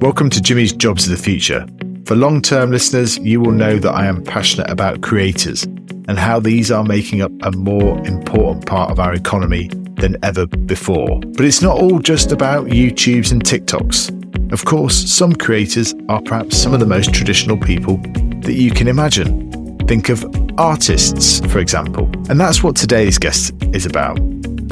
Welcome to Jimmy's Jobs of the Future. For long term listeners, you will know that I am passionate about creators and how these are making up a more important part of our economy than ever before. But it's not all just about YouTubes and TikToks. Of course, some creators are perhaps some of the most traditional people that you can imagine. Think of artists, for example. And that's what today's guest is about.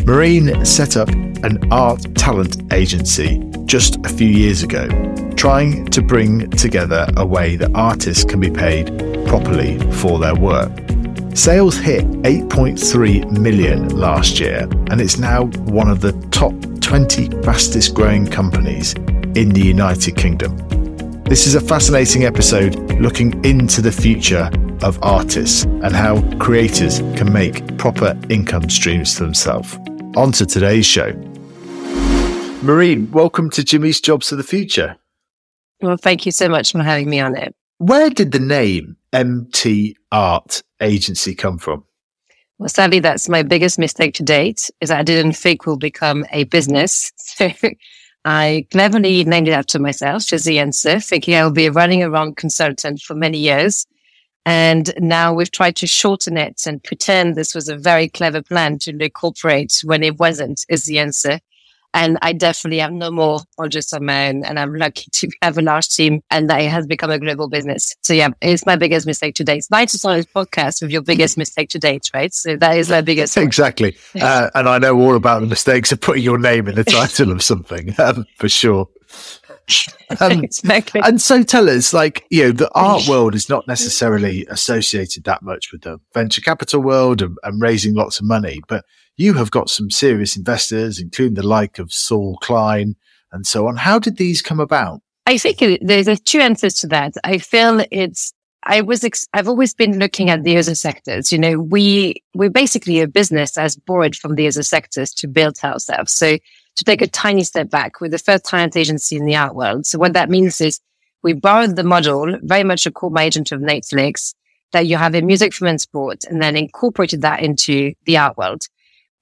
Marine set up an art talent agency just a few years ago, trying to bring together a way that artists can be paid properly for their work. Sales hit 8.3 million last year, and it's now one of the top 20 fastest growing companies in the United Kingdom. This is a fascinating episode looking into the future of artists and how creators can make proper income streams for themselves. On to today's show. Marine, welcome to Jimmy's Jobs of the Future. Well, thank you so much for having me on it. Where did the name MT Art Agency come from? Well, sadly, that's my biggest mistake to date is I didn't think we'll become a business. So I cleverly named it after myself, the answer, thinking I will be a running around consultant for many years. And now we've tried to shorten it and pretend this was a very clever plan to incorporate when it wasn't is the answer. And I definitely have no more or just on my own. And I'm lucky to have a large team and that it has become a global business. So yeah, it's my biggest mistake to date. It's start this podcast with your biggest mistake to date, right? So that is my biggest. exactly. Uh, and I know all about the mistakes of putting your name in the title of something um, for sure. Um, exactly. And so tell us, like, you know, the art world is not necessarily associated that much with the venture capital world and, and raising lots of money, but you have got some serious investors, including the like of Saul Klein and so on. How did these come about? I think there's two answers to that. I feel it's I was, ex- I've always been looking at the other sectors. You know, we, we're basically a business as borrowed from the other sectors to build ourselves. So to take a tiny step back, we're the first talent agency in the art world. So what that means is we borrowed the model, very much a core agent of Netflix, that you have in music, film and sport and then incorporated that into the art world.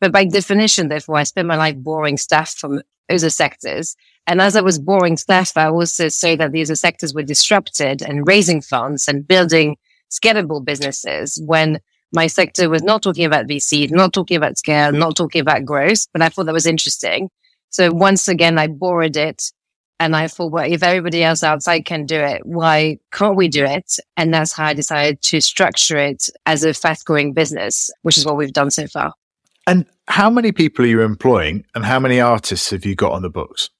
But by definition, therefore, I spent my life borrowing stuff from other sectors. And as I was borrowing stuff, I also say that these sectors were disrupted and raising funds and building scalable businesses when my sector was not talking about VC, not talking about scale, not talking about growth, but I thought that was interesting. So once again, I borrowed it and I thought, well, if everybody else outside can do it, why can't we do it? And that's how I decided to structure it as a fast growing business, which is what we've done so far. And how many people are you employing and how many artists have you got on the books?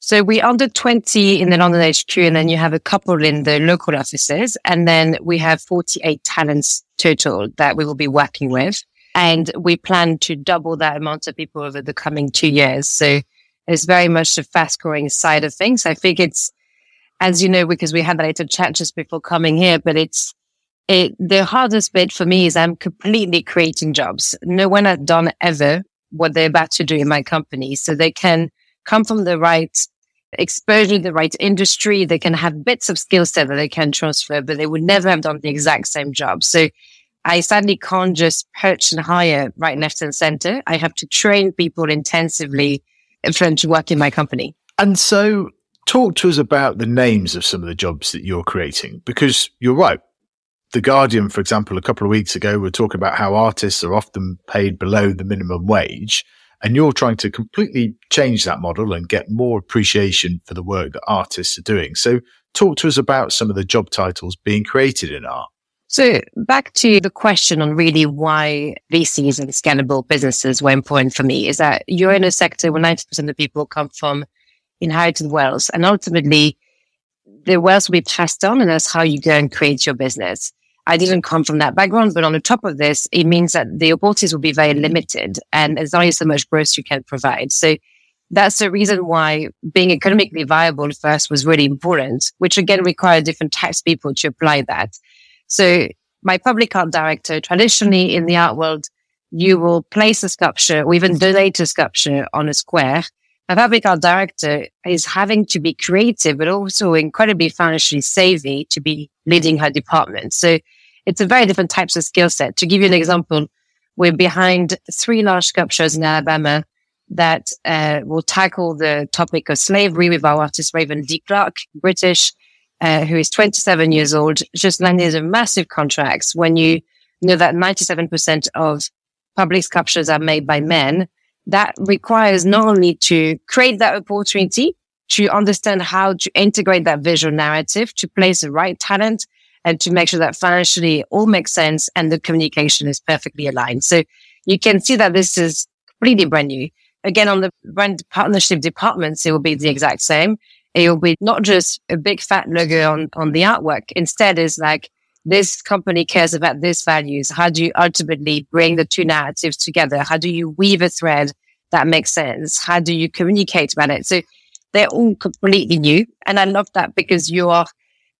So we under 20 in the London HQ and then you have a couple in the local offices. And then we have 48 talents total that we will be working with. And we plan to double that amount of people over the coming two years. So it's very much the fast growing side of things. I think it's, as you know, because we had that little chat just before coming here, but it's, it, the hardest bit for me is I'm completely creating jobs. No one has done ever what they're about to do in my company. So they can come from the right exposure, the right industry. They can have bits of skill set that they can transfer, but they would never have done the exact same job. So I sadly can't just poach and hire right, left and center. I have to train people intensively for them to work in my company. And so talk to us about the names of some of the jobs that you're creating, because you're right. The Guardian, for example, a couple of weeks ago, were talking about how artists are often paid below the minimum wage. And you're trying to completely change that model and get more appreciation for the work that artists are doing. So talk to us about some of the job titles being created in art. So back to the question on really why VCs and scalable businesses were important for me is that you're in a sector where 90% of people come from inherited wealth and ultimately the wealth will be passed on and that's how you go and create your business. I didn't come from that background, but on the top of this, it means that the opportunities will be very limited and there's only so much growth you can provide. So that's the reason why being economically viable first was really important, which again required different types of people to apply that. So my public art director, traditionally in the art world, you will place a sculpture or even donate a sculpture on a square. A art director is having to be creative, but also incredibly financially savvy to be leading her department. So it's a very different types of skill set. To give you an example, we're behind three large sculptures in Alabama that uh, will tackle the topic of slavery with our artist Raven D. Clark, British, uh, who is 27 years old, just landed a massive contracts when you know that 97% of public sculptures are made by men. That requires not only to create that opportunity, to understand how to integrate that visual narrative, to place the right talent, and to make sure that financially all makes sense and the communication is perfectly aligned. So you can see that this is completely brand new. Again, on the brand partnership departments, it will be the exact same. It will be not just a big fat logo on, on the artwork. Instead, it's like this company cares about these values. How do you ultimately bring the two narratives together? How do you weave a thread that makes sense? How do you communicate about it? So they're all completely new. And I love that because you are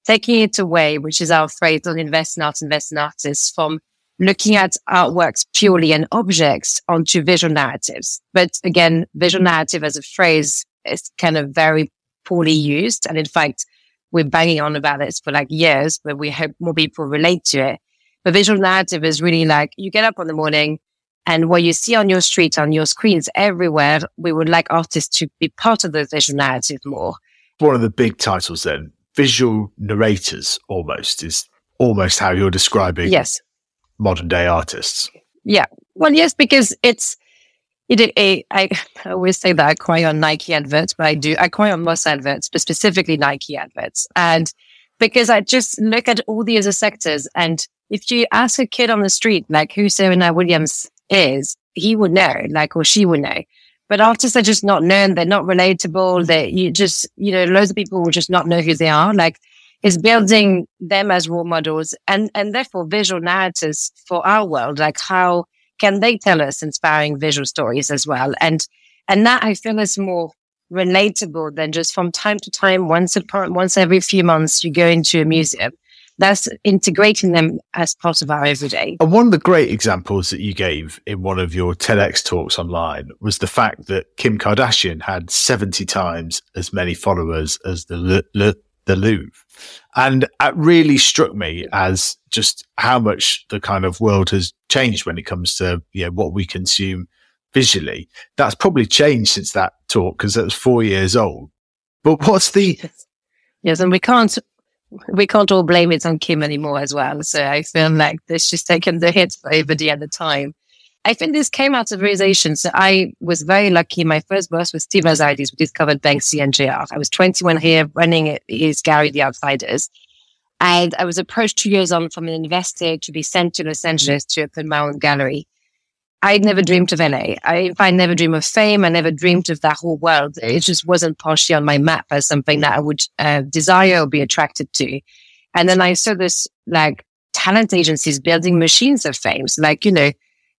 taking it away, which is our phrase on invest in art, invest in artists from looking at artworks purely and objects onto visual narratives. But again, visual narrative as a phrase is kind of very poorly used. And in fact, we're banging on about this for like years, but we hope more people relate to it. But visual narrative is really like you get up in the morning and what you see on your street, on your screens everywhere, we would like artists to be part of the visual narrative more. One of the big titles then, visual narrators almost is almost how you're describing yes modern day artists. Yeah. Well, yes, because it's, I, I always say that I cry on Nike adverts, but I do, I cry on most adverts, but specifically Nike adverts. And because I just look at all the other sectors and if you ask a kid on the street, like who Serena Williams is, he would know, like, or she would know. But artists are just not known. They're not relatable. They, you just, you know, loads of people will just not know who they are. Like is building them as role models and, and therefore visual narratives for our world. Like how can they tell us inspiring visual stories as well? And, and that I feel is more relatable than just from time to time, once upon, once every few months, you go into a museum. That's integrating them as part of our everyday. And one of the great examples that you gave in one of your TEDx talks online was the fact that Kim Kardashian had 70 times as many followers as the Le, Le, the Louvre. And it really struck me as just how much the kind of world has changed when it comes to, you know, what we consume visually. That's probably changed since that talk because that was four years old. But what's the. Yes. And we can't, we can't all blame it on Kim anymore as well. So I feel like this just taken the hit for everybody at the time. I think this came out of realization. So I was very lucky. My first boss was Steve Lazarides, who discovered Banksy and JR. I was 21 here running his Gallery The Outsiders. And I was approached two years on from an investor to be sent to Los Angeles to open my own gallery. I'd never dreamed of LA. I, I never dreamed of fame. I never dreamed of that whole world. It just wasn't partially on my map as something that I would uh, desire or be attracted to. And then I saw this like talent agencies building machines of fame. So like, you know,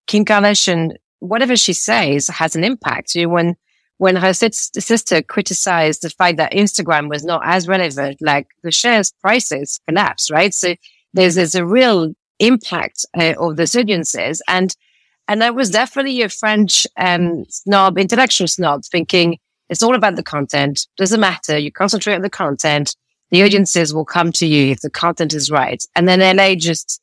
Kim Kardashian, whatever she says has an impact. You know, when, when her sister criticized the fact that Instagram was not as relevant, like the shares prices collapsed, right? So there's, there's a real impact uh, of those audiences. And, and I was definitely a French, um, snob, intellectual snob thinking it's all about the content. Doesn't matter. You concentrate on the content. The audiences will come to you if the content is right. And then LA just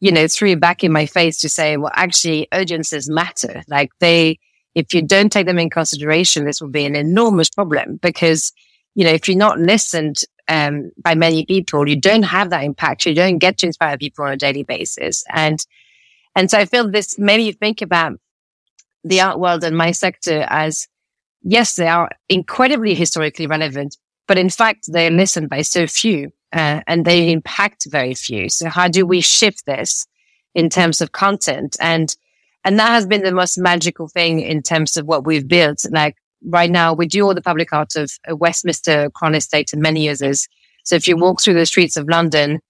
you know, threw back in my face to say, well, actually audiences matter. Like they, if you don't take them in consideration, this will be an enormous problem because, you know, if you're not listened um, by many people, you don't have that impact. You don't get to inspire people on a daily basis. And, and so I feel this made me think about the art world and my sector as, yes, they are incredibly historically relevant, but in fact, they're listened by so few uh, and they impact very few. So how do we shift this in terms of content? And, and that has been the most magical thing in terms of what we've built. Like right now, we do all the public art of Westminster Crown Estate and many others. So if you walk through the streets of London, if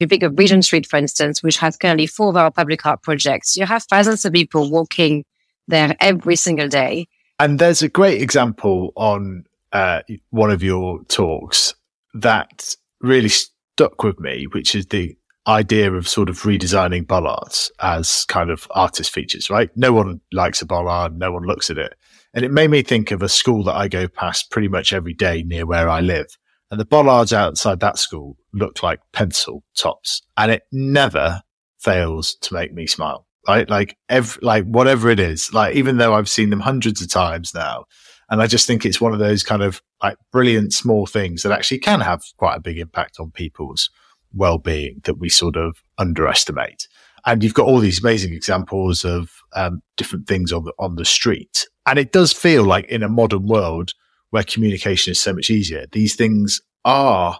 you pick up Regent Street, for instance, which has currently four of our public art projects, you have thousands of people walking there every single day. And there's a great example on uh, one of your talks that really stuck with me, which is the idea of sort of redesigning bollards as kind of artist features, right? No one likes a bollard, no one looks at it. And it made me think of a school that I go past pretty much every day near where I live. And the bollards outside that school look like pencil tops and it never fails to make me smile. Right? Like every, like whatever it is, like even though I've seen them hundreds of times now, and I just think it's one of those kind of like brilliant small things that actually can have quite a big impact on people's well-being that we sort of underestimate. And you've got all these amazing examples of um, different things on the on the street, and it does feel like in a modern world where communication is so much easier, these things are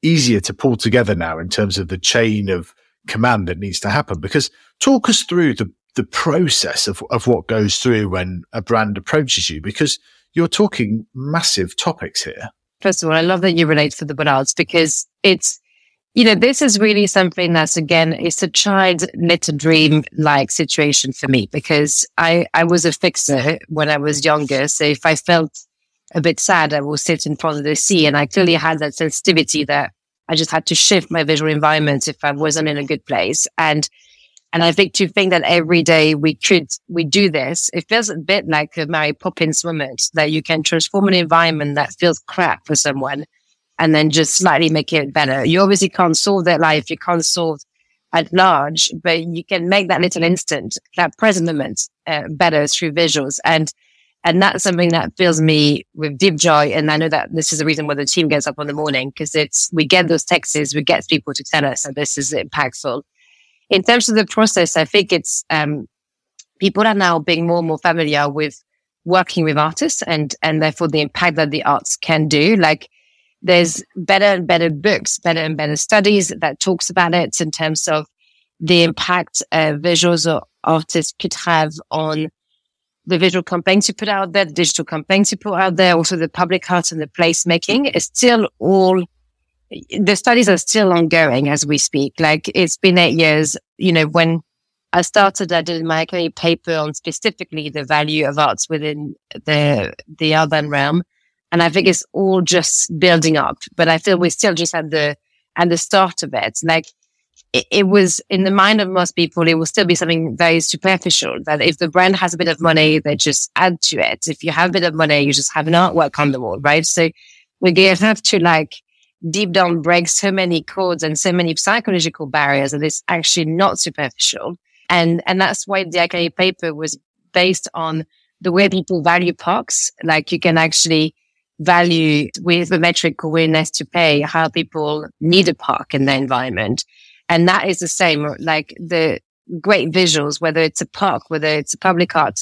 easier to pull together now in terms of the chain of command that needs to happen. Because talk us through the the process of of what goes through when a brand approaches you, because you're talking massive topics here. First of all, I love that you relate to the bollards because it's you know, this is really something that's again, it's a child little dream like situation for me because I, I was a fixer when I was younger. So if I felt a bit sad, I will sit in front of the sea and I clearly had that sensitivity that I just had to shift my visual environment if I wasn't in a good place. And, and I think to think that every day we could, we do this, it feels a bit like a Mary Poppins moment that you can transform an environment that feels crap for someone and then just slightly make it better. You obviously can't solve their life. You can't solve at large, but you can make that little instant, that present moment uh, better through visuals. And, and that's something that fills me with deep joy. And I know that this is the reason why the team gets up in the morning because it's, we get those texts, we get people to tell us that this is impactful. In terms of the process, I think it's, um, people are now being more and more familiar with working with artists and, and therefore the impact that the arts can do. Like, there's better and better books, better and better studies that talks about it in terms of the impact uh, visuals or artists could have on the visual campaigns you put out there, the digital campaigns you put out there, also the public art and the placemaking is still all, the studies are still ongoing as we speak. Like it's been eight years, you know, when I started, I did my academic paper on specifically the value of arts within the, the urban realm. And I think it's all just building up, but I feel we're still just at the, at the start of it. Like it, it, was in the mind of most people, it will still be something very superficial that if the brand has a bit of money, they just add to it. If you have a bit of money, you just have an artwork on the wall, right? So to have to like deep down breaks so many codes and so many psychological barriers that it's actually not superficial. And, and that's why the academic paper was based on the way people value parks. Like you can actually value with the metric willingness to pay, how people need a park in their environment. And that is the same, like the great visuals, whether it's a park, whether it's a public art,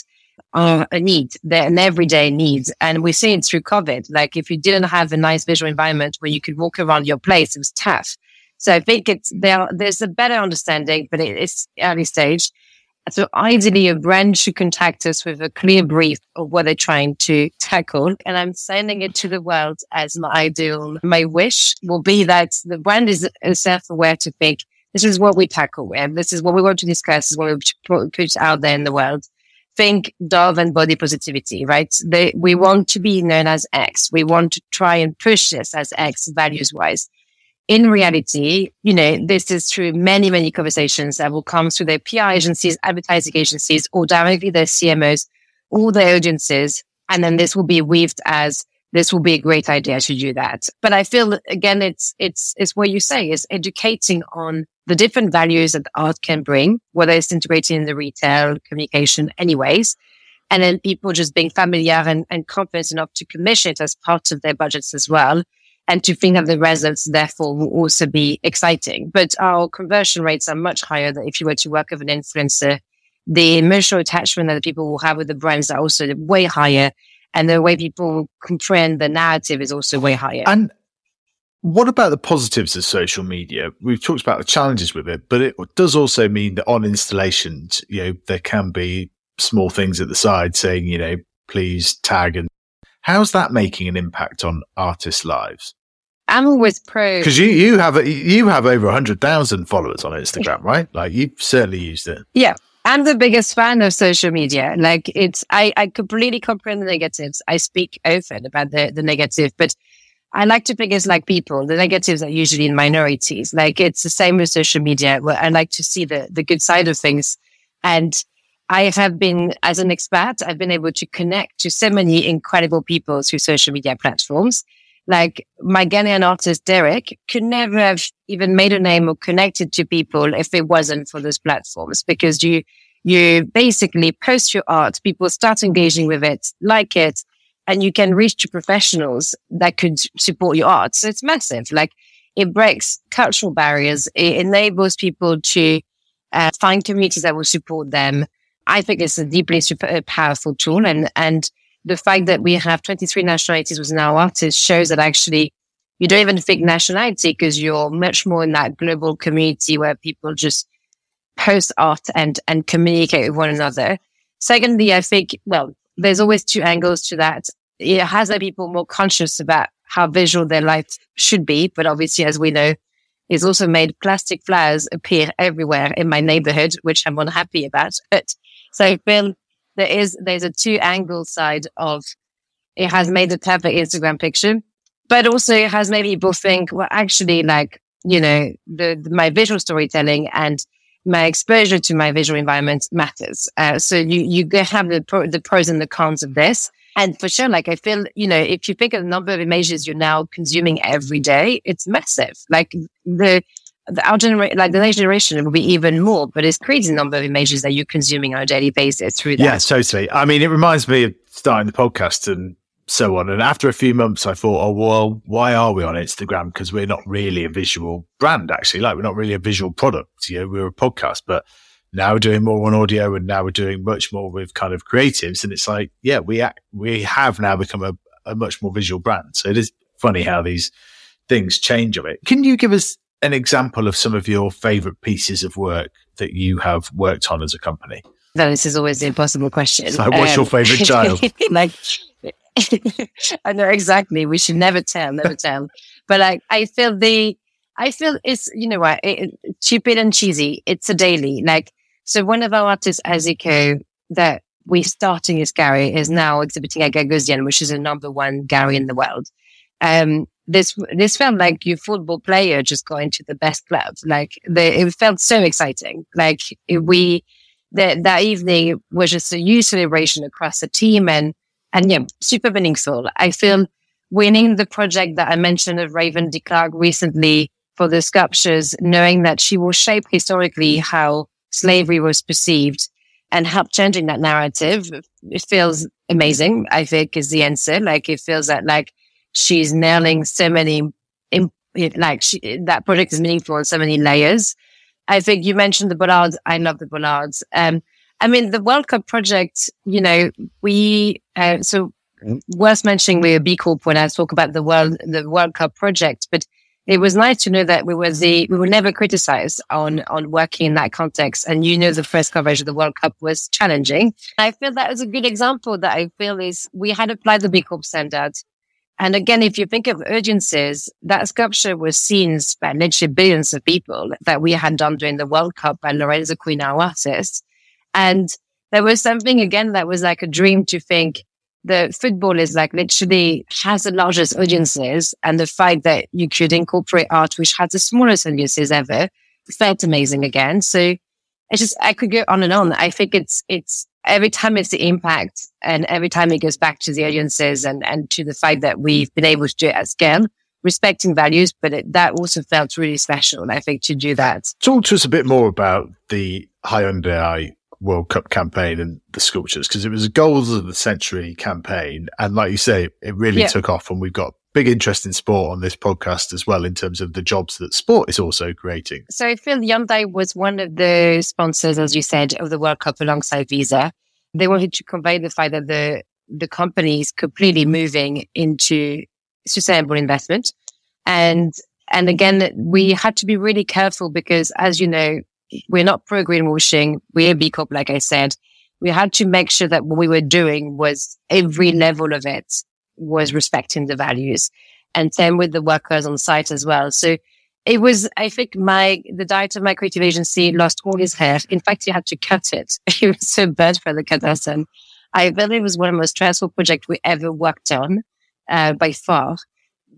are a need. They're an everyday need. And we see it through COVID. Like if you didn't have a nice visual environment where you could walk around your place, it was tough. So I think it's there, there's a better understanding, but it's early stage. So ideally, a brand should contact us with a clear brief of what they're trying to tackle. And I'm sending it to the world as my ideal. My wish will be that the brand is self-aware to think, this is what we tackle with. This is what we want to discuss. This is what we put out there in the world. Think Dove and body positivity, right? They, we want to be known as X. We want to try and push this as X values wise in reality, you know, this is through many, many conversations that will come through their PR agencies, advertising agencies, or directly their CMOs, all their agencies. And then this will be weaved as this will be a great idea to do that. But I feel again, it's, it's, it's what you say is educating on the different values that art can bring, whether it's integrated in the retail communication anyways. And then people just being familiar and, and confident enough to commission it as part of their budgets as well and to think that the results therefore will also be exciting. But our conversion rates are much higher than if you were to work with an influencer. The emotional attachment that the people will have with the brands are also way higher. And the way people comprehend the narrative is also way higher. And what about the positives of social media? We've talked about the challenges with it, but it does also mean that on installations, you know, there can be small things at the side saying, you know, please tag and how's that making an impact on artists' lives? I'm always pro because you you have a, you have over hundred thousand followers on Instagram, right? Like you've certainly used it. Yeah, I'm the biggest fan of social media. Like it's, I, I completely comprehend the negatives. I speak often about the, the negative, but I like to think it's like people. The negatives are usually in minorities. Like it's the same with social media I like to see the, the good side of things. And I have been, as an expat, I've been able to connect to so many incredible people through social media platforms. Like my Ghanaian artist, Derek, could never have even made a name or connected to people if it wasn't for those platforms because you, you basically post your art, people start engaging with it, like it, and you can reach to professionals that could support your art. So it's massive. Like it breaks cultural barriers. It enables people to uh, find communities that will support them. I think it's a deeply super, uh, powerful tool. And, and the fact that we have 23 nationalities within our artists shows that actually you don't even think nationality because you're much more in that global community where people just post art and, and communicate with one another. Secondly, I think, well, there's always two angles to that. It has made people more conscious about how visual their life should be. But obviously, as we know, it's also made plastic flowers appear everywhere in my neighborhood, which I'm unhappy about. But so I feel there is, there's a two angle side of it has made the perfect Instagram picture, but also it has made people think, well, actually, like, you know, the, the my visual storytelling and my exposure to my visual environment matters. Uh, so you, you have the, pro, the pros and the cons of this. And for sure, like I feel, you know, if you think of the number of images you're now consuming every day, it's massive. Like the, our generation, like the next generation will be even more, but it's crazy number of images that you're consuming on a daily basis through that. Yeah, totally. I mean, it reminds me of starting the podcast and so on. And after a few months, I thought, oh, well, why are we on Instagram? Because we're not really a visual brand, actually. Like, we're not really a visual product. You know, we're a podcast, but now we're doing more on audio and now we're doing much more with kind of creatives. And it's like, yeah, we, act, we have now become a, a much more visual brand. So it is funny how these things change of it. Can you give us an example of some of your favorite pieces of work that you have worked on as a company? No, this is always the impossible question. So what's um, your favorite child? like, I know exactly. We should never tell, never tell. But like, I feel the, I feel it's, you know what, it, stupid and cheesy. It's a daily. Like, so one of our artists, Aziko, that we're starting as Gary is now exhibiting at Gagosian, which is a number one Gary in the world. Um, this, this felt like your football player just going to the best club. Like the, it felt so exciting. Like we, that, that evening was just a huge celebration across the team and and yeah, super meaningful. I feel winning the project that I mentioned of Raven de Klerk recently for the sculptures, knowing that she will shape historically how slavery was perceived and help changing that narrative. It feels amazing. I think is the answer. Like it feels that like she's nailing so many, like she, that project is meaningful on so many layers. I think you mentioned the Bollards. I love the Bollards. Um, I mean, the World Cup project, you know, we, uh, so worth mentioning we're B Corp when I talk about the World, the World Cup project, but it was nice to know that we were the, we were never criticized on, on working in that context. And you know, the first coverage of the World Cup was challenging. I feel that was a good example that I feel is we had applied the B Corp standard. And again, if you think of urgencies, that sculpture was seen by literally billions of people that we had done during the World Cup by Lorenzo Quinn, our artist. And there was something again that was like a dream to think the football is like literally has the largest audiences and the fact that you could incorporate art, which has the smallest audiences ever felt amazing again. So it's just, I could go on and on. I think it's, it's every time it's the impact and every time it goes back to the audiences and, and to the fact that we've been able to do it at scale respecting values, but it, that also felt really special. And I think to do that. Talk to us a bit more about the Hyundai World Cup campaign and the sculptures because it was a goals of the century campaign. And like you say, it really yeah. took off and we've got big interest in sport on this podcast as well in terms of the jobs that sport is also creating. So Phil Hyundai was one of the sponsors, as you said, of the World Cup alongside Visa. They wanted to convey the fact that the, the company is completely moving into sustainable investment. And, and again, we had to be really careful because as you know, we're not pro greenwashing. We're B Corp, like I said. We had to make sure that what we were doing was every level of it was respecting the values. and same with the workers on site as well. So it was, I think my, the director of my creative agency lost all his hair. In fact, he had to cut it. He was so bad for the Katasan. I believe it was one of the most stressful projects we ever worked on, uh, by far.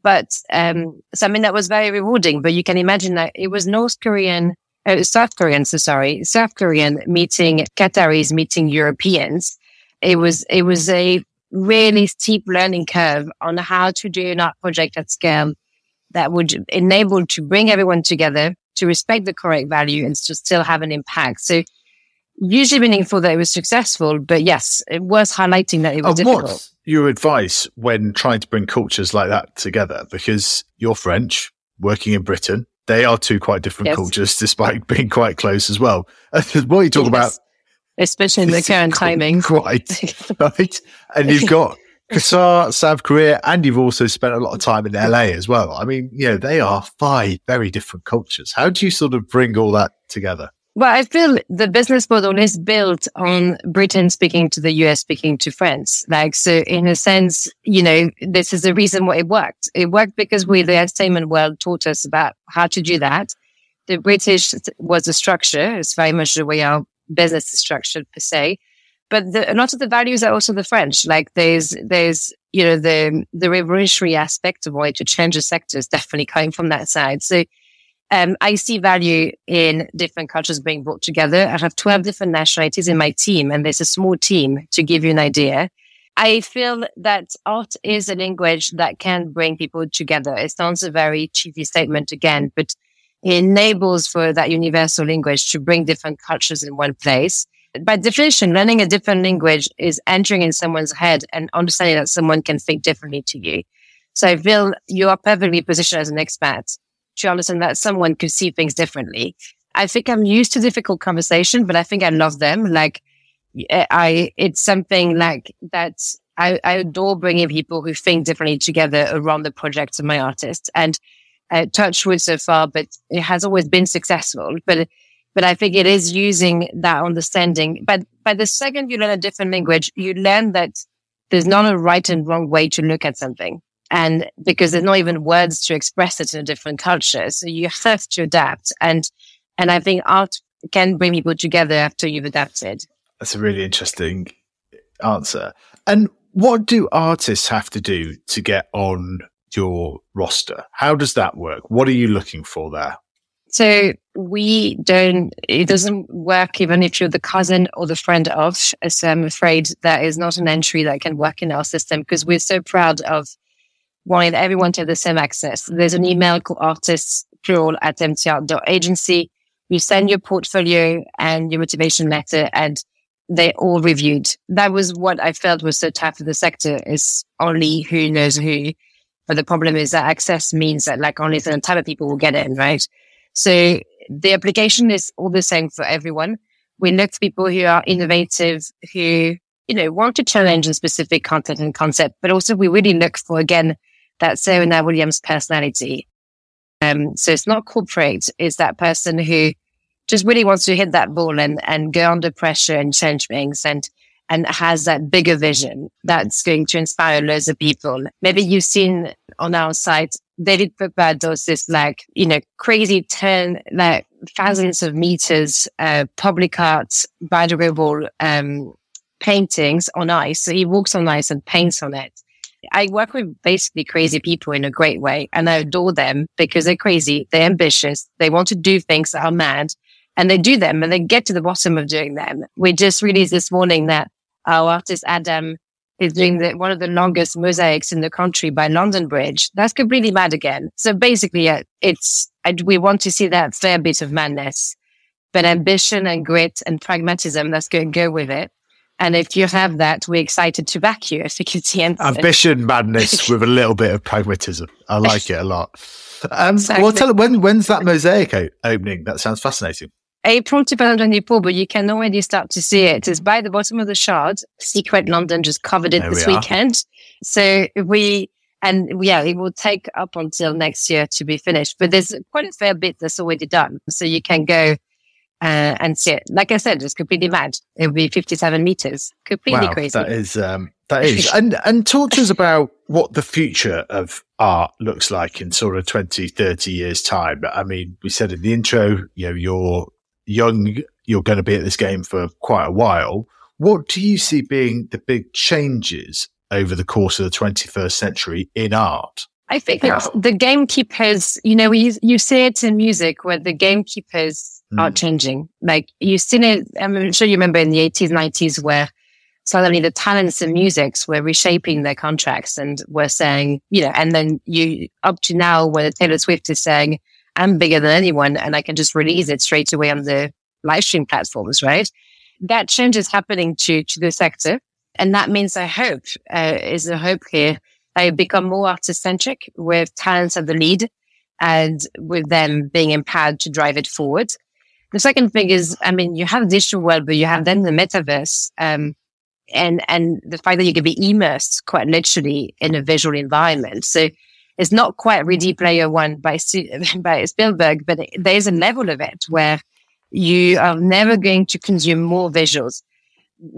But, um, that was very rewarding, but you can imagine that it was North Korean, uh, South Korean, so sorry, South Korean meeting Qataris meeting Europeans. It was, it was a really steep learning curve on how to do an art project at scale that would enable to bring everyone together to respect the correct value and to still have an impact. So usually meaningful that it was successful, but yes, it was highlighting that it was And difficult. what's your advice when trying to bring cultures like that together? Because you're French, working in Britain. They are two quite different Yes. cultures, despite being quite close as well. what you talk about Yes. Especially in the current timing. Quite right. And you've got Qatar, South Korea, and you've also spent a lot of time in LA as well. I mean, you know, they are five very different cultures. How do you sort of bring all that together? Well, I feel the business model is built on Britain speaking to the US speaking to France. Like, so in a sense, you know, this is the reason why it worked. It worked because we, the entertainment world taught us about how to do that. The British was the structure. It's very much the way our business is structured per se. But the, a lot of the values are also the French. Like there's, there's, you know, the, the revolutionary aspect of wanting to change the sector is definitely coming from that side. So, um, I see value in different cultures being brought together. I have 12 different nationalities in my team and there's a small team to give you an idea. I feel that art is a language that can bring people together. It sounds a very cheesy statement again, but enables for that universal language to bring different cultures in one place. By definition, learning a different language is entering in someone's head and understanding that someone can think differently to you. So I feel you are perfectly positioned as an expat to understand that someone could see things differently. I think I'm used to difficult conversation, but I think I love them. Like I, it's something like that. I, I adore bringing people who think differently together around the projects of my artists and uh, touch wood so far, but it has always been successful. But, but I think it is using that understanding. But by the second you learn a different language, you learn that there's not a right and wrong way to look at something. And because there's not even words to express it in a different culture. So you have to adapt. And, and I think art can bring people together after you've adapted. That's a really interesting answer. And what do artists have to do to get on your roster? How does that work? What are you looking for there? So we don't, it doesn't work even if you're the cousin or the friend of. So I'm afraid that is not an entry that can work in our system because we're so proud of wanting everyone to have the same access. There's an email called artists plural at mtart.agency. You send your portfolio and your motivation letter and they're all reviewed. That was what I felt was so tough for the sector is only who knows who. But the problem is that access means that like only certain type of people will get in, right? So the application is all the same for everyone. We look for people who are innovative, who, you know, want to challenge a specific content and concept, but also we really look for, again, that Serena Williams personality. Um, so it's not corporate. It's that person who just really wants to hit that ball and, and go under pressure and change things and, and has that bigger vision that's going to inspire loads of people. Maybe you've seen on our site, David Popa does this like, you know, crazy 10, like thousands of meters, uh, public art, biodegradable, um, paintings on ice. So he walks on ice and paints on it. I work with basically crazy people in a great way and I adore them because they're crazy. They're ambitious. They want to do things that are mad and they do them and they get to the bottom of doing them. We just released this morning that our artist Adam is doing the, one of the longest mosaics in the country by London Bridge. That's completely mad again. So basically, uh, it's, I, we want to see that fair bit of madness, but ambition and grit and pragmatism, that's going to go with it. And if you have that, we're excited to back you. I think it's the answer. Ambition, madness with a little bit of pragmatism. I like it a lot. Um, Exactly. Well, tell when when's that mosaic opening? That sounds fascinating. April 2024, but you can already start to see it. It's by the bottom of the shard. Secret London just covered it There this we weekend. So we, and yeah, it will take up until next year to be finished, but there's quite a fair bit that's already done. So you can go uh, and see it. Like I said, it's completely mad. It'll be 57 meters. Completely wow, crazy. That is, um, that is. and, and talk to us about what the future of art looks like in sort of 20, 30 years time. I mean, we said in the intro, you know, you're young, you're going to be at this game for quite a while. What do you see being the big changes over the course of the 21st century in art? I think yeah. the gamekeepers, you know, you, you see it in music where the gamekeepers mm. are changing. Like you've seen it, I'm sure you remember in the 80s, 90s where suddenly the talents in musics were reshaping their contracts and were saying, you know, and then you up to now where Taylor Swift is saying, I'm bigger than anyone and I can just release it straight away on the live stream platforms, right? That change is happening to, to the sector. And that means I hope, uh, is a hope here I become more artist centric with talents at the lead and with them being empowered to drive it forward. The second thing is, I mean, you have digital world, but you have then the metaverse, um, and, and the fact that you can be immersed quite literally in a visual environment. So it's not quite Ready Player One by, by Spielberg, but there is a level of it where you are never going to consume more visuals.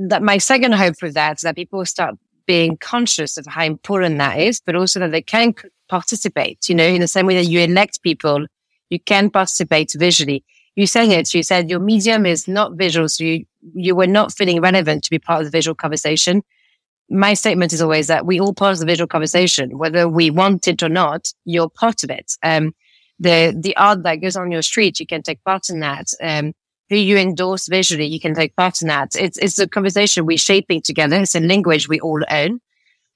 That my second hope for that is that people start being conscious of how important that is, but also that they can participate, you know, in the same way that you elect people, you can participate visually. You said it, you said your medium is not visual. So you, you were not feeling relevant to be part of the visual conversation. My statement is always that we all part of the visual conversation, whether we want it or not, you're part of it. Um, the, the art that goes on your street, you can take part in that. Um, who you endorse visually, you can take part in that. It's, it's a conversation we're shaping together. It's a language we all own.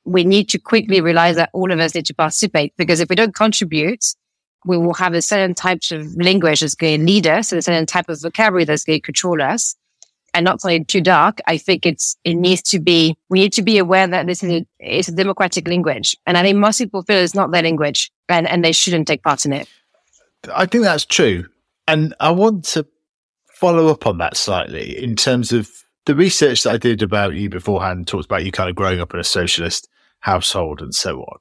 We need to quickly realize that all of us need to participate because if we don't contribute, we will have a certain types of language that's going to lead us and a certain type of vocabulary that's going to control us and not something too dark. I think it's, it needs to be, we need to be aware that this is a, it's a democratic language. And I think most people feel it's not their language and, and they shouldn't take part in it. I think that's true. And I want to follow up on that slightly in terms of the research that I did about you beforehand talked about you kind of growing up in a socialist household and so on.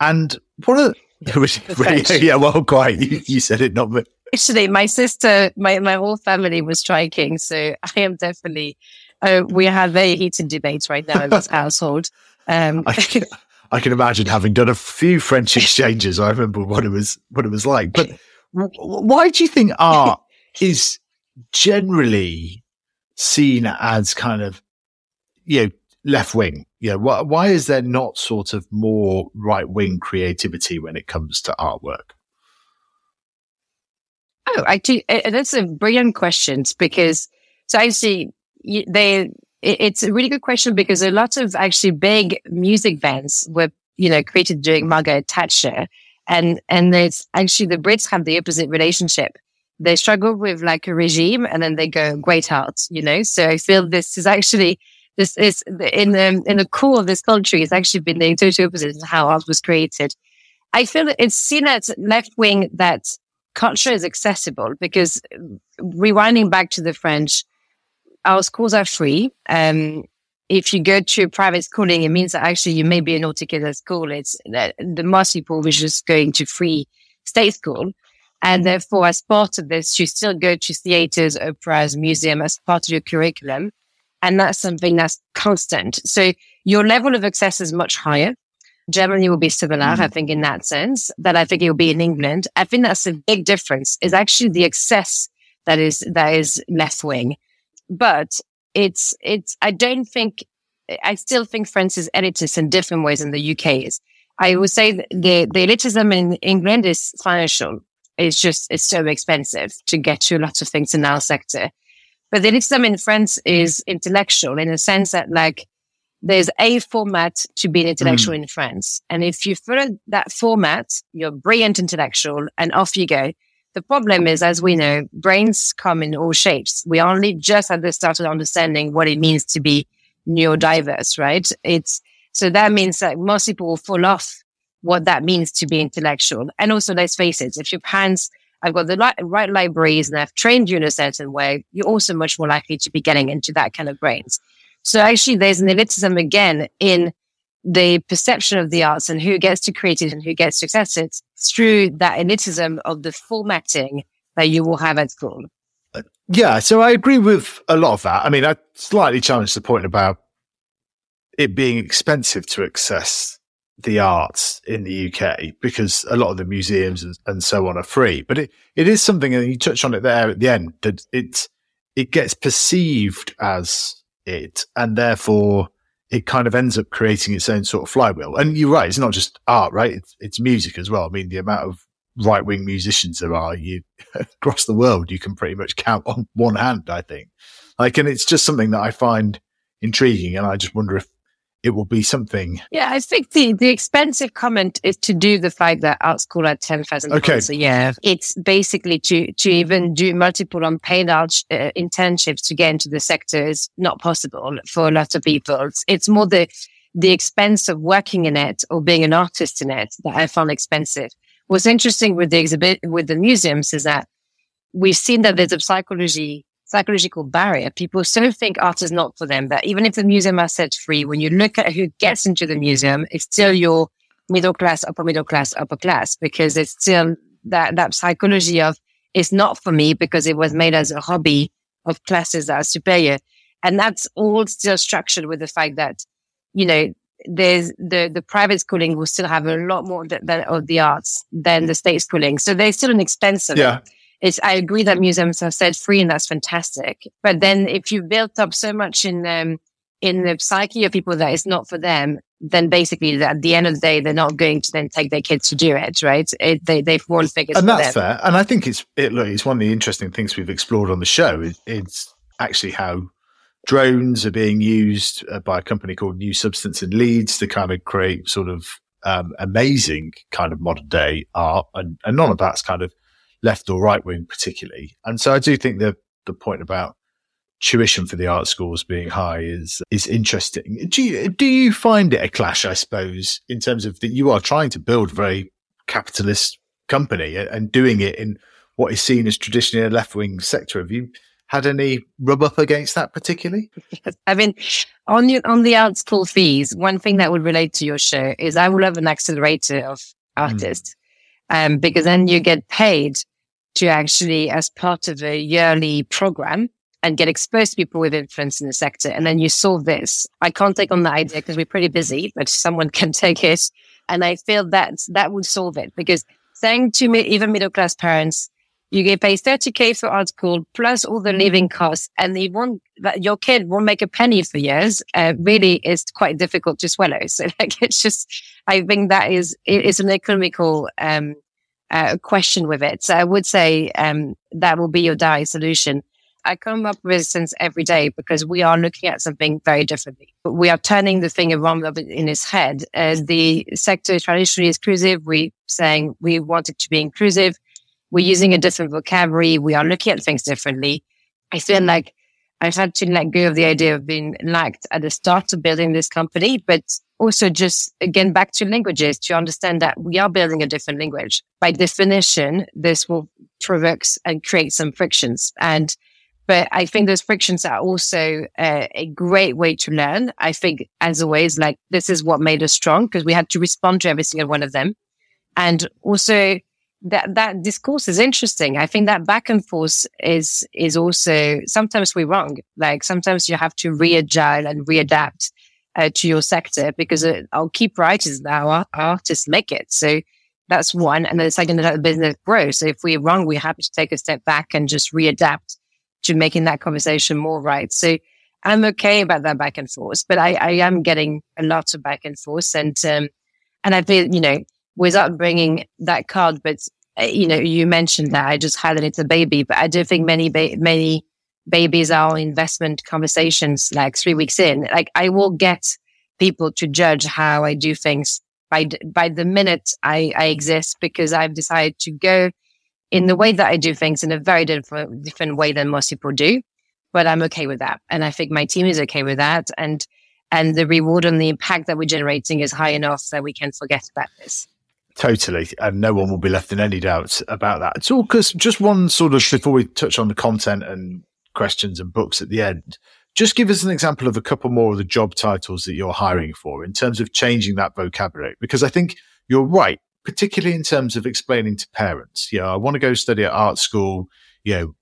And one of the, really, yeah, well, quite. You, you said it, not me. Actually, my sister, my, my whole family was striking. So I am definitely, uh, we have very heated debates right now in this household. Um, I, can, I can imagine having done a few French exchanges. I remember what it was, what it was like. But why do you think art is generally seen as kind of, you know, left wing. You know, why is there not sort of more right wing creativity when it comes to artwork? Oh, I do. Uh, that's a brilliant question because so actually they, it's a really good question because a lot of actually big music bands were, you know, created during Margaret Thatcher. And, and it's actually the Brits have the opposite relationship they struggle with like a regime and then they go great art, you know? So I feel this is actually, this is in the, in the core of this country, it's actually been the total opposite of how art was created. I feel it's seen as left wing that culture is accessible because rewinding back to the French, our schools are free. Um, if you go to private schooling, it means that actually you may be an at school. It's the, the most people were just going to free state school. And therefore, as part of this, you still go to theaters, operas, museum as part of your curriculum. And that's something that's constant. So your level of access is much higher. Germany will be similar, mm. I think, in that sense, that I think it will be in England. I think that's a big difference is actually the excess that is, that is left wing. But it's, it's, I don't think, I still think France is elitist in different ways in the UK is. I would say the, the elitism in England is financial it's just, it's so expensive to get to a lot of things in our sector. But the elitism in France is intellectual in a sense that like there's a format to be an intellectual mm. in France. And if you follow that format, you're brilliant intellectual and off you go. The problem is, as we know, brains come in all shapes. We only just at the start of understanding what it means to be neurodiverse, right? It's, so that means that most people will fall off what that means to be intellectual. And also, let's face it, if your parents have got the li- right libraries and I've trained you in a certain way, you're also much more likely to be getting into that kind of brains. So actually, there's an elitism again in the perception of the arts and who gets to create it and who gets to access it through that elitism of the formatting that you will have at school. Yeah, so I agree with a lot of that. I mean, I slightly challenge the point about it being expensive to access the arts in the UK because a lot of the museums and, and, so on are free. But it, it is something, and you touch on it there at the end, that it it gets perceived as it, and therefore it kind of ends up creating its own sort of flywheel. And you're right; it's not just art, right? It's, it's music as well. I mean, the amount of right wing musicians there are you across the world, you can pretty much count on one hand. I think, like, and it's just something that I find intriguing, and I just wonder if it will be something. Yeah, I think the, the expensive comment is to do the fact that art school at 10,000 okay. pounds a year. It's basically to, to even do multiple unpaid art uh, internships to get into the sector is not possible for a lot of people. It's, it's more the, the expense of working in it or being an artist in it that I found expensive. What's interesting with the exhibit, with the museums is that we've seen that there's a psychology psychological barrier. People still think art is not for them. But even if the museum are set free, when you look at who gets into the museum, it's still your middle class, upper middle class, upper class, because it's still that, that psychology of it's not for me because it was made as a hobby of classes that are superior. And that's all still structured with the fact that, you know, there's the, the private schooling will still have a lot more th- th- of the arts than the state schooling. So there's still an expense of yeah. it it's, I agree that museums are set free and that's fantastic. But then if you've built up so much in, um, in the psyche of people that it's not for them, then basically at the end of the day, they're not going to then take their kids to do it, right? It, they, they've won figures. And that's them. fair. And I think it's, it, look, it's one of the interesting things we've explored on the show. It, it's actually how drones are being used uh, by a company called New Substance in Leeds to kind of create sort of um, amazing kind of modern day art. And, and none of that's kind of left or right wing particularly. And so I do think the the point about tuition for the art schools being high is is interesting. Do you, do you find it a clash? I suppose in terms of that you are trying to build a very capitalist company and doing it in what is seen as traditionally a left wing sector. Have you had any rub up against that particularly? I mean, on your, on the art school fees, one thing that would relate to your show is I will have an accelerator of hmm. artists. Mm. Um, because then you get paid to actually, as part of a yearly program and get exposed to people with influence in the sector. And then you solve this. I can't take on the idea because we're pretty busy, but someone can take it. And I feel that that would solve it because saying to me, even middle class parents, you get paid 30k for art school plus all the living costs and you won't, that your kid won't make a penny for years. Uh, really is quite difficult to swallow. So like, it's just, I think that is, it's an economical, um, uh, question with it. So I would say um, that will be your DAI solution. I come up with resistance every day because we are looking at something very differently. We are turning the thing around in his head. As the sector is traditionally exclusive, We're saying we want it to be inclusive. We're using a different vocabulary. We are looking at things differently. I feel like I've had to let go of the idea of being liked at the start of building this company, but also just again back to languages to understand that we are building a different language. By definition, this will provoke and create some frictions. And, but I think those frictions are also uh, a great way to learn. I think as always, like this is what made us strong because we had to respond to every single one of them. And also that that discourse is interesting. I think that back and forth is is also sometimes we're wrong. Like sometimes you have to readjust and readapt uh, to your sector because uh, our key priorities now are artists make it. So that's one, and the second is that the business grows. So if we're wrong, we're happy to take a step back and just readapt to making that conversation more right. So I'm okay about that back and forth, but I, I am getting a lot of back and forth, and um, and I feel you know without bringing that card, but uh, you know, you mentioned that I just it a baby, but I do think many, ba- many babies are investment conversations like three weeks in. Like I will get people to judge how I do things by, by the minute I, I exist because I've decided to go in the way that I do things in a very different, different way than most people do. But I'm okay with that. And I think my team is okay with that. And, and the reward and the impact that we're generating is high enough that we can forget about this. Totally, and no one will be left in any doubt about that. It's all because just one sort of before we touch on the content and questions and books at the end. Just give us an example of a couple more of the job titles that you're hiring for in terms of changing that vocabulary, because I think you're right, particularly in terms of explaining to parents. You know, I want to go study at art school. You know,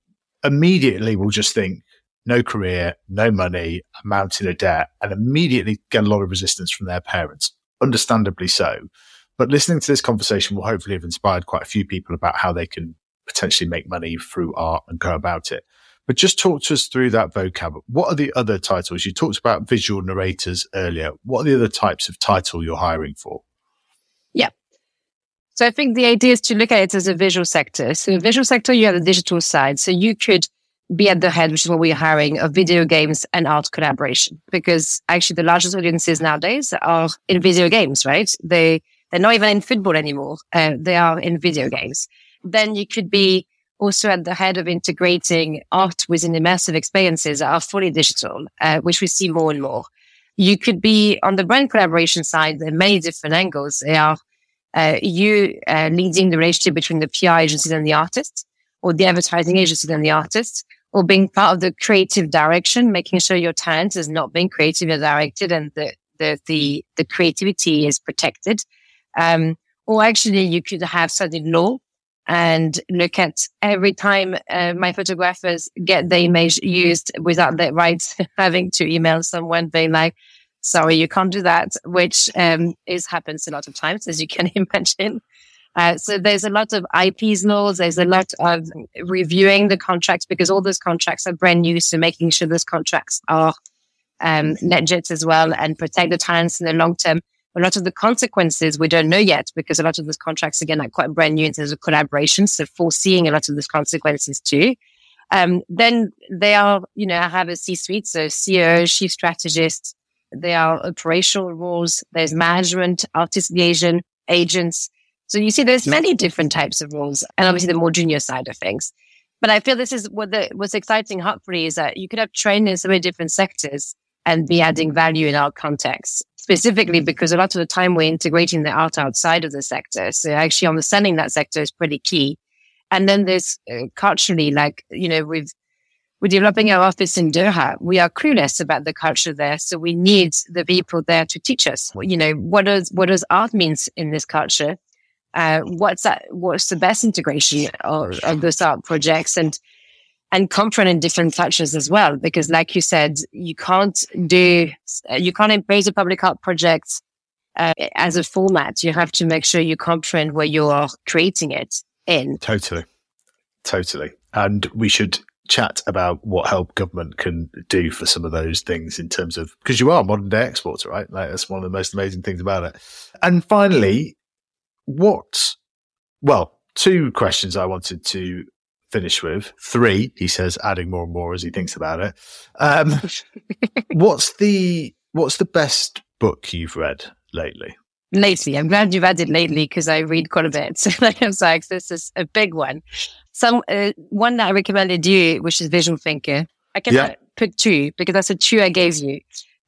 immediately we'll just think no career, no money, a mountain of debt, and immediately get a lot of resistance from their parents. Understandably so. But listening to this conversation will hopefully have inspired quite a few people about how they can potentially make money through art and go about it. But just talk to us through that vocab. What are the other titles? You talked about visual narrators earlier. What are the other types of title you're hiring for? Yeah. So I think the idea is to look at it as a visual sector. So the visual sector, you have the digital side. So you could be at the head, which is what we're hiring of video games and art collaboration, because actually the largest audiences nowadays are in video games, right? They, they're not even in football anymore. Uh, they are in video games. Then you could be also at the head of integrating art within immersive experiences that are fully digital, uh, which we see more and more. You could be on the brand collaboration side. There are many different angles. They are uh, you uh, leading the relationship between the PR agencies and the artist, or the advertising agency and the artist, or being part of the creative direction, making sure your talent is not being creatively directed and the the the, the creativity is protected. Um, or actually, you could have certain law and look at every time uh, my photographers get the image used without the rights having to email someone being like, sorry, you can't do that, which um, is happens a lot of times, as you can imagine. Uh, so there's a lot of IPs laws. There's a lot of reviewing the contracts because all those contracts are brand new. So making sure those contracts are um, legit as well and protect the talents in the long term a lot of the consequences we don't know yet because a lot of those contracts again are quite brand new in terms of collaboration. So foreseeing a lot of those consequences too. Um, then they are, you know, I have a C-suite, so CEO, chief strategist. There are operational roles. There's management, artist liaison, agents. So you see, there's many different types of roles, and obviously the more junior side of things. But I feel this is what the what's exciting, hopefully, is that you could have trained in so many different sectors and be adding value in our context specifically because a lot of the time we're integrating the art outside of the sector. So actually understanding that sector is pretty key. And then there's uh, culturally, like, you know, we've, we're developing our office in Doha. We are clueless about the culture there. So we need the people there to teach us, you know, what does, what does art means in this culture? Uh, what's that? What's the best integration of, of those art projects? And and confront in different cultures as well. Because like you said, you can't do, you can't embrace a public art project uh, as a format. You have to make sure you comprehend where you are creating it in. Totally. Totally. And we should chat about what help government can do for some of those things in terms of, because you are a modern day exporter, right? Like that's one of the most amazing things about it. And finally, what, well, two questions I wanted to finish with. Three, he says, adding more and more as he thinks about it. Um, what's the what's the best book you've read lately? Lately, I'm glad you've added lately because I read quite a bit. So like I'm like, this is a big one. Some uh, one that I recommended you, which is Visual Thinker. I can yeah. put two because that's a two I gave you.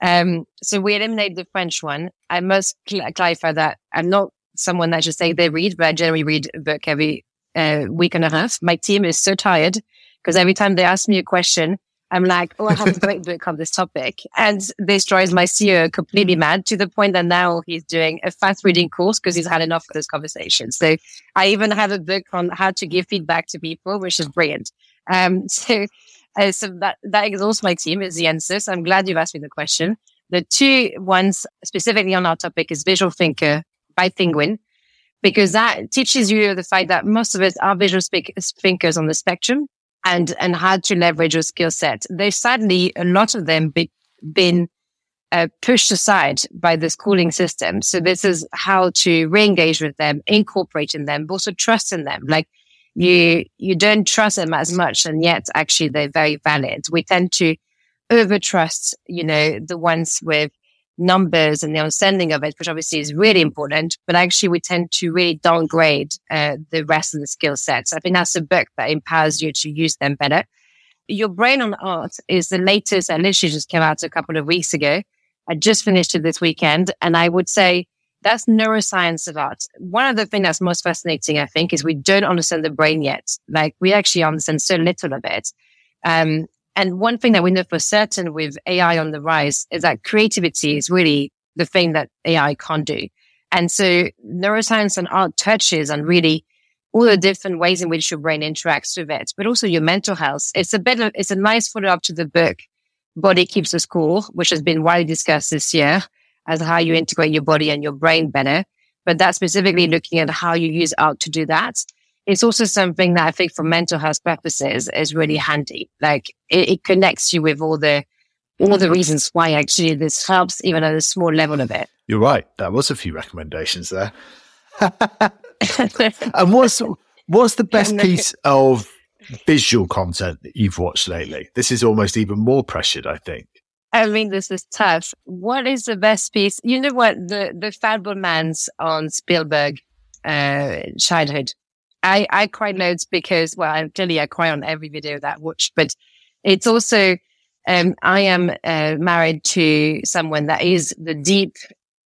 Um, so we eliminated the French one. I must cl- clarify that I'm not someone that just say they read, but I generally read a book every uh, week and a half. My team is so tired because every time they ask me a question, I'm like, oh, I have a great book on this topic. And this drives my CEO completely mad to the point that now he's doing a fast reading course because he's had enough of those conversations. So I even have a book on how to give feedback to people, which is brilliant. Um, so, uh, so that, that exhausts my team is the answer. So I'm glad you've asked me the question. The two ones specifically on our topic is Visual Thinker by Penguin because that teaches you the fact that most of us are visual thinkers on the spectrum and, and how to leverage your skill set. There's sadly a lot of them be, been uh, pushed aside by the schooling system. So this is how to re-engage with them, incorporate in them, but also trust in them. Like you, you don't trust them as much and yet actually they're very valid. We tend to over trust, you know, the ones with numbers and the understanding of it, which obviously is really important. But actually, we tend to really downgrade uh, the rest of the skill sets. I think that's a book that empowers you to use them better. Your Brain on Art is the latest, and literally just came out a couple of weeks ago. I just finished it this weekend, and I would say that's neuroscience of art. One of the things that's most fascinating, I think, is we don't understand the brain yet. Like we actually understand so little of it. Um, and one thing that we know for certain with AI on the rise is that creativity is really the thing that AI can't do. And so neuroscience and art touches on really all the different ways in which your brain interacts with it, but also your mental health. It's a bit of, it's a nice follow up to the book, Body Keeps the Score, which has been widely discussed this year as how you integrate your body and your brain better. But that's specifically looking at how you use art to do that. It's also something that I think for mental health purposes is really handy. Like it, it connects you with all the, all the reasons why actually this helps even at a small level of it. You're right. That was a few recommendations there. and what's what's the best piece of visual content that you've watched lately? This is almost even more pressured, I think. I mean, this is tough. What is the best piece? You know what? The the Fabelmans on Spielberg uh, childhood. I I cry loads because well, clearly I cry on every video that I watch, but it's also um, I am uh, married to someone that is the deep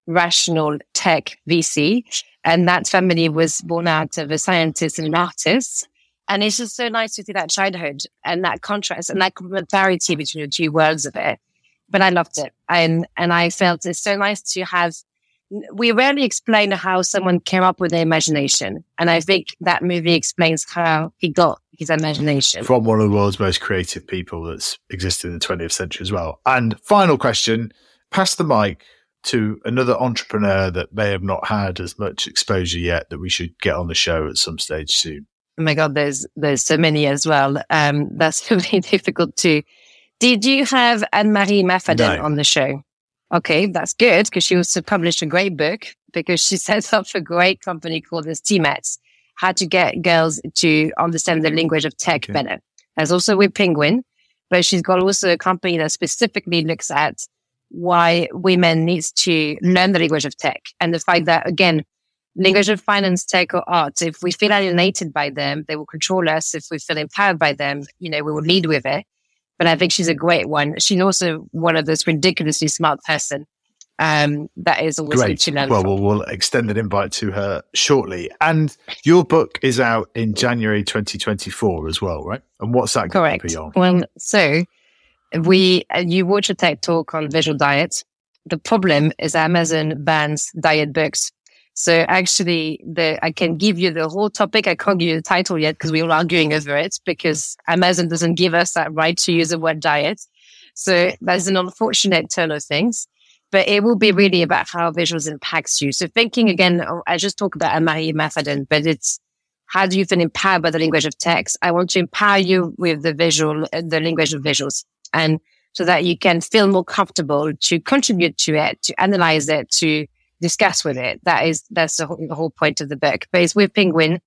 rational tech VC, and that family was born out of a scientist and an artist. And it's just so nice to see that childhood and that contrast and that complementarity between the two worlds of it. But I loved it. And, and I felt it's so nice to have, we rarely explain how someone came up with their imagination. And I think that movie explains how he got his imagination. From one of the world's most creative people that's existed in the 20th century as well. And final question, pass the mic to another entrepreneur that may have not had as much exposure yet that we should get on the show at some stage soon? Oh my God, there's there's so many as well. Um, that's really difficult too. Did you have Anne Marie Imafidon no. on the show? Okay, that's good because she also published a great book because she set up a great company called the Stemettes, how to get girls to understand the language of tech okay. better. There's also with Penguin, but she's got also a company that specifically looks at why women needs to learn the language of tech and the fact that again, language of finance, tech or art, if we feel alienated by them, they will control us. If we feel empowered by them, you know, we will lead with it. But I think she's a great one. She's also one of those ridiculously smart person. Um, that is always great. to. Well, well, we'll extend an invite to her shortly. And your book is out in January 2024 as well, right? And what's that Correct. Beyond? Well, so we uh, you watch a TED talk on visual diet. The problem is Amazon bans diet books. So actually, the I can give you the whole topic. I can't give you the title yet because we're arguing over it because Amazon doesn't give us that right to use the word diet. So that's an unfortunate turn of things. But it will be really about how visuals impacts you. So thinking again, oh, I just talk about Anne-Marie Imafidon, but it's how do you feel empowered by the language of text? I want to empower you with the visual, the language of visuals and so that you can feel more comfortable to contribute to it, to analyze it, to discuss with it. That is, that's the whole, the whole point of the book. But it's with Penguin.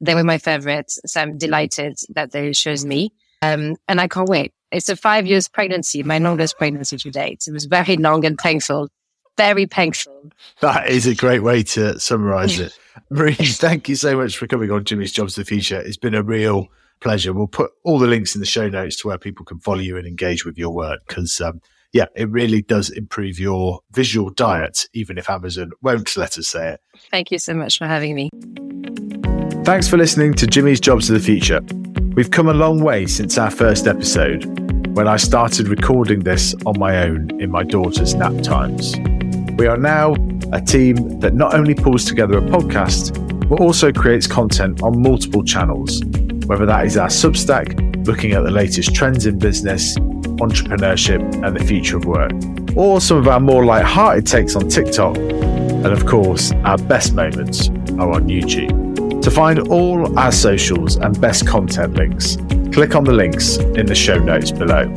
They were my favorites. So I'm delighted that they chose me. Um, and I can't wait. It's a five years pregnancy, my longest pregnancy to date. It was very long and painful, very painful. That is a great way to summarize it. Marie, thank you so much for coming on Jimmy's Jobs of the Future. It's been a real pleasure. We'll put all the links in the show notes to where people can follow you and engage with your work because, um, yeah, it really does improve your visual diet, even if Amazon won't let us say it. Thank you so much for having me. Thanks for listening to Jimmy's Jobs of the Future. We've come a long way since our first episode when I started recording this on my own in my daughter's nap times. We are now a team that not only pulls together a podcast, but also creates content on multiple channels whether that is our Substack, looking at the latest trends in business, entrepreneurship, and the future of work, or some of our more light-hearted takes on TikTok, and of course, our best moments are on YouTube. To find all our socials and best content links, click on the links in the show notes below.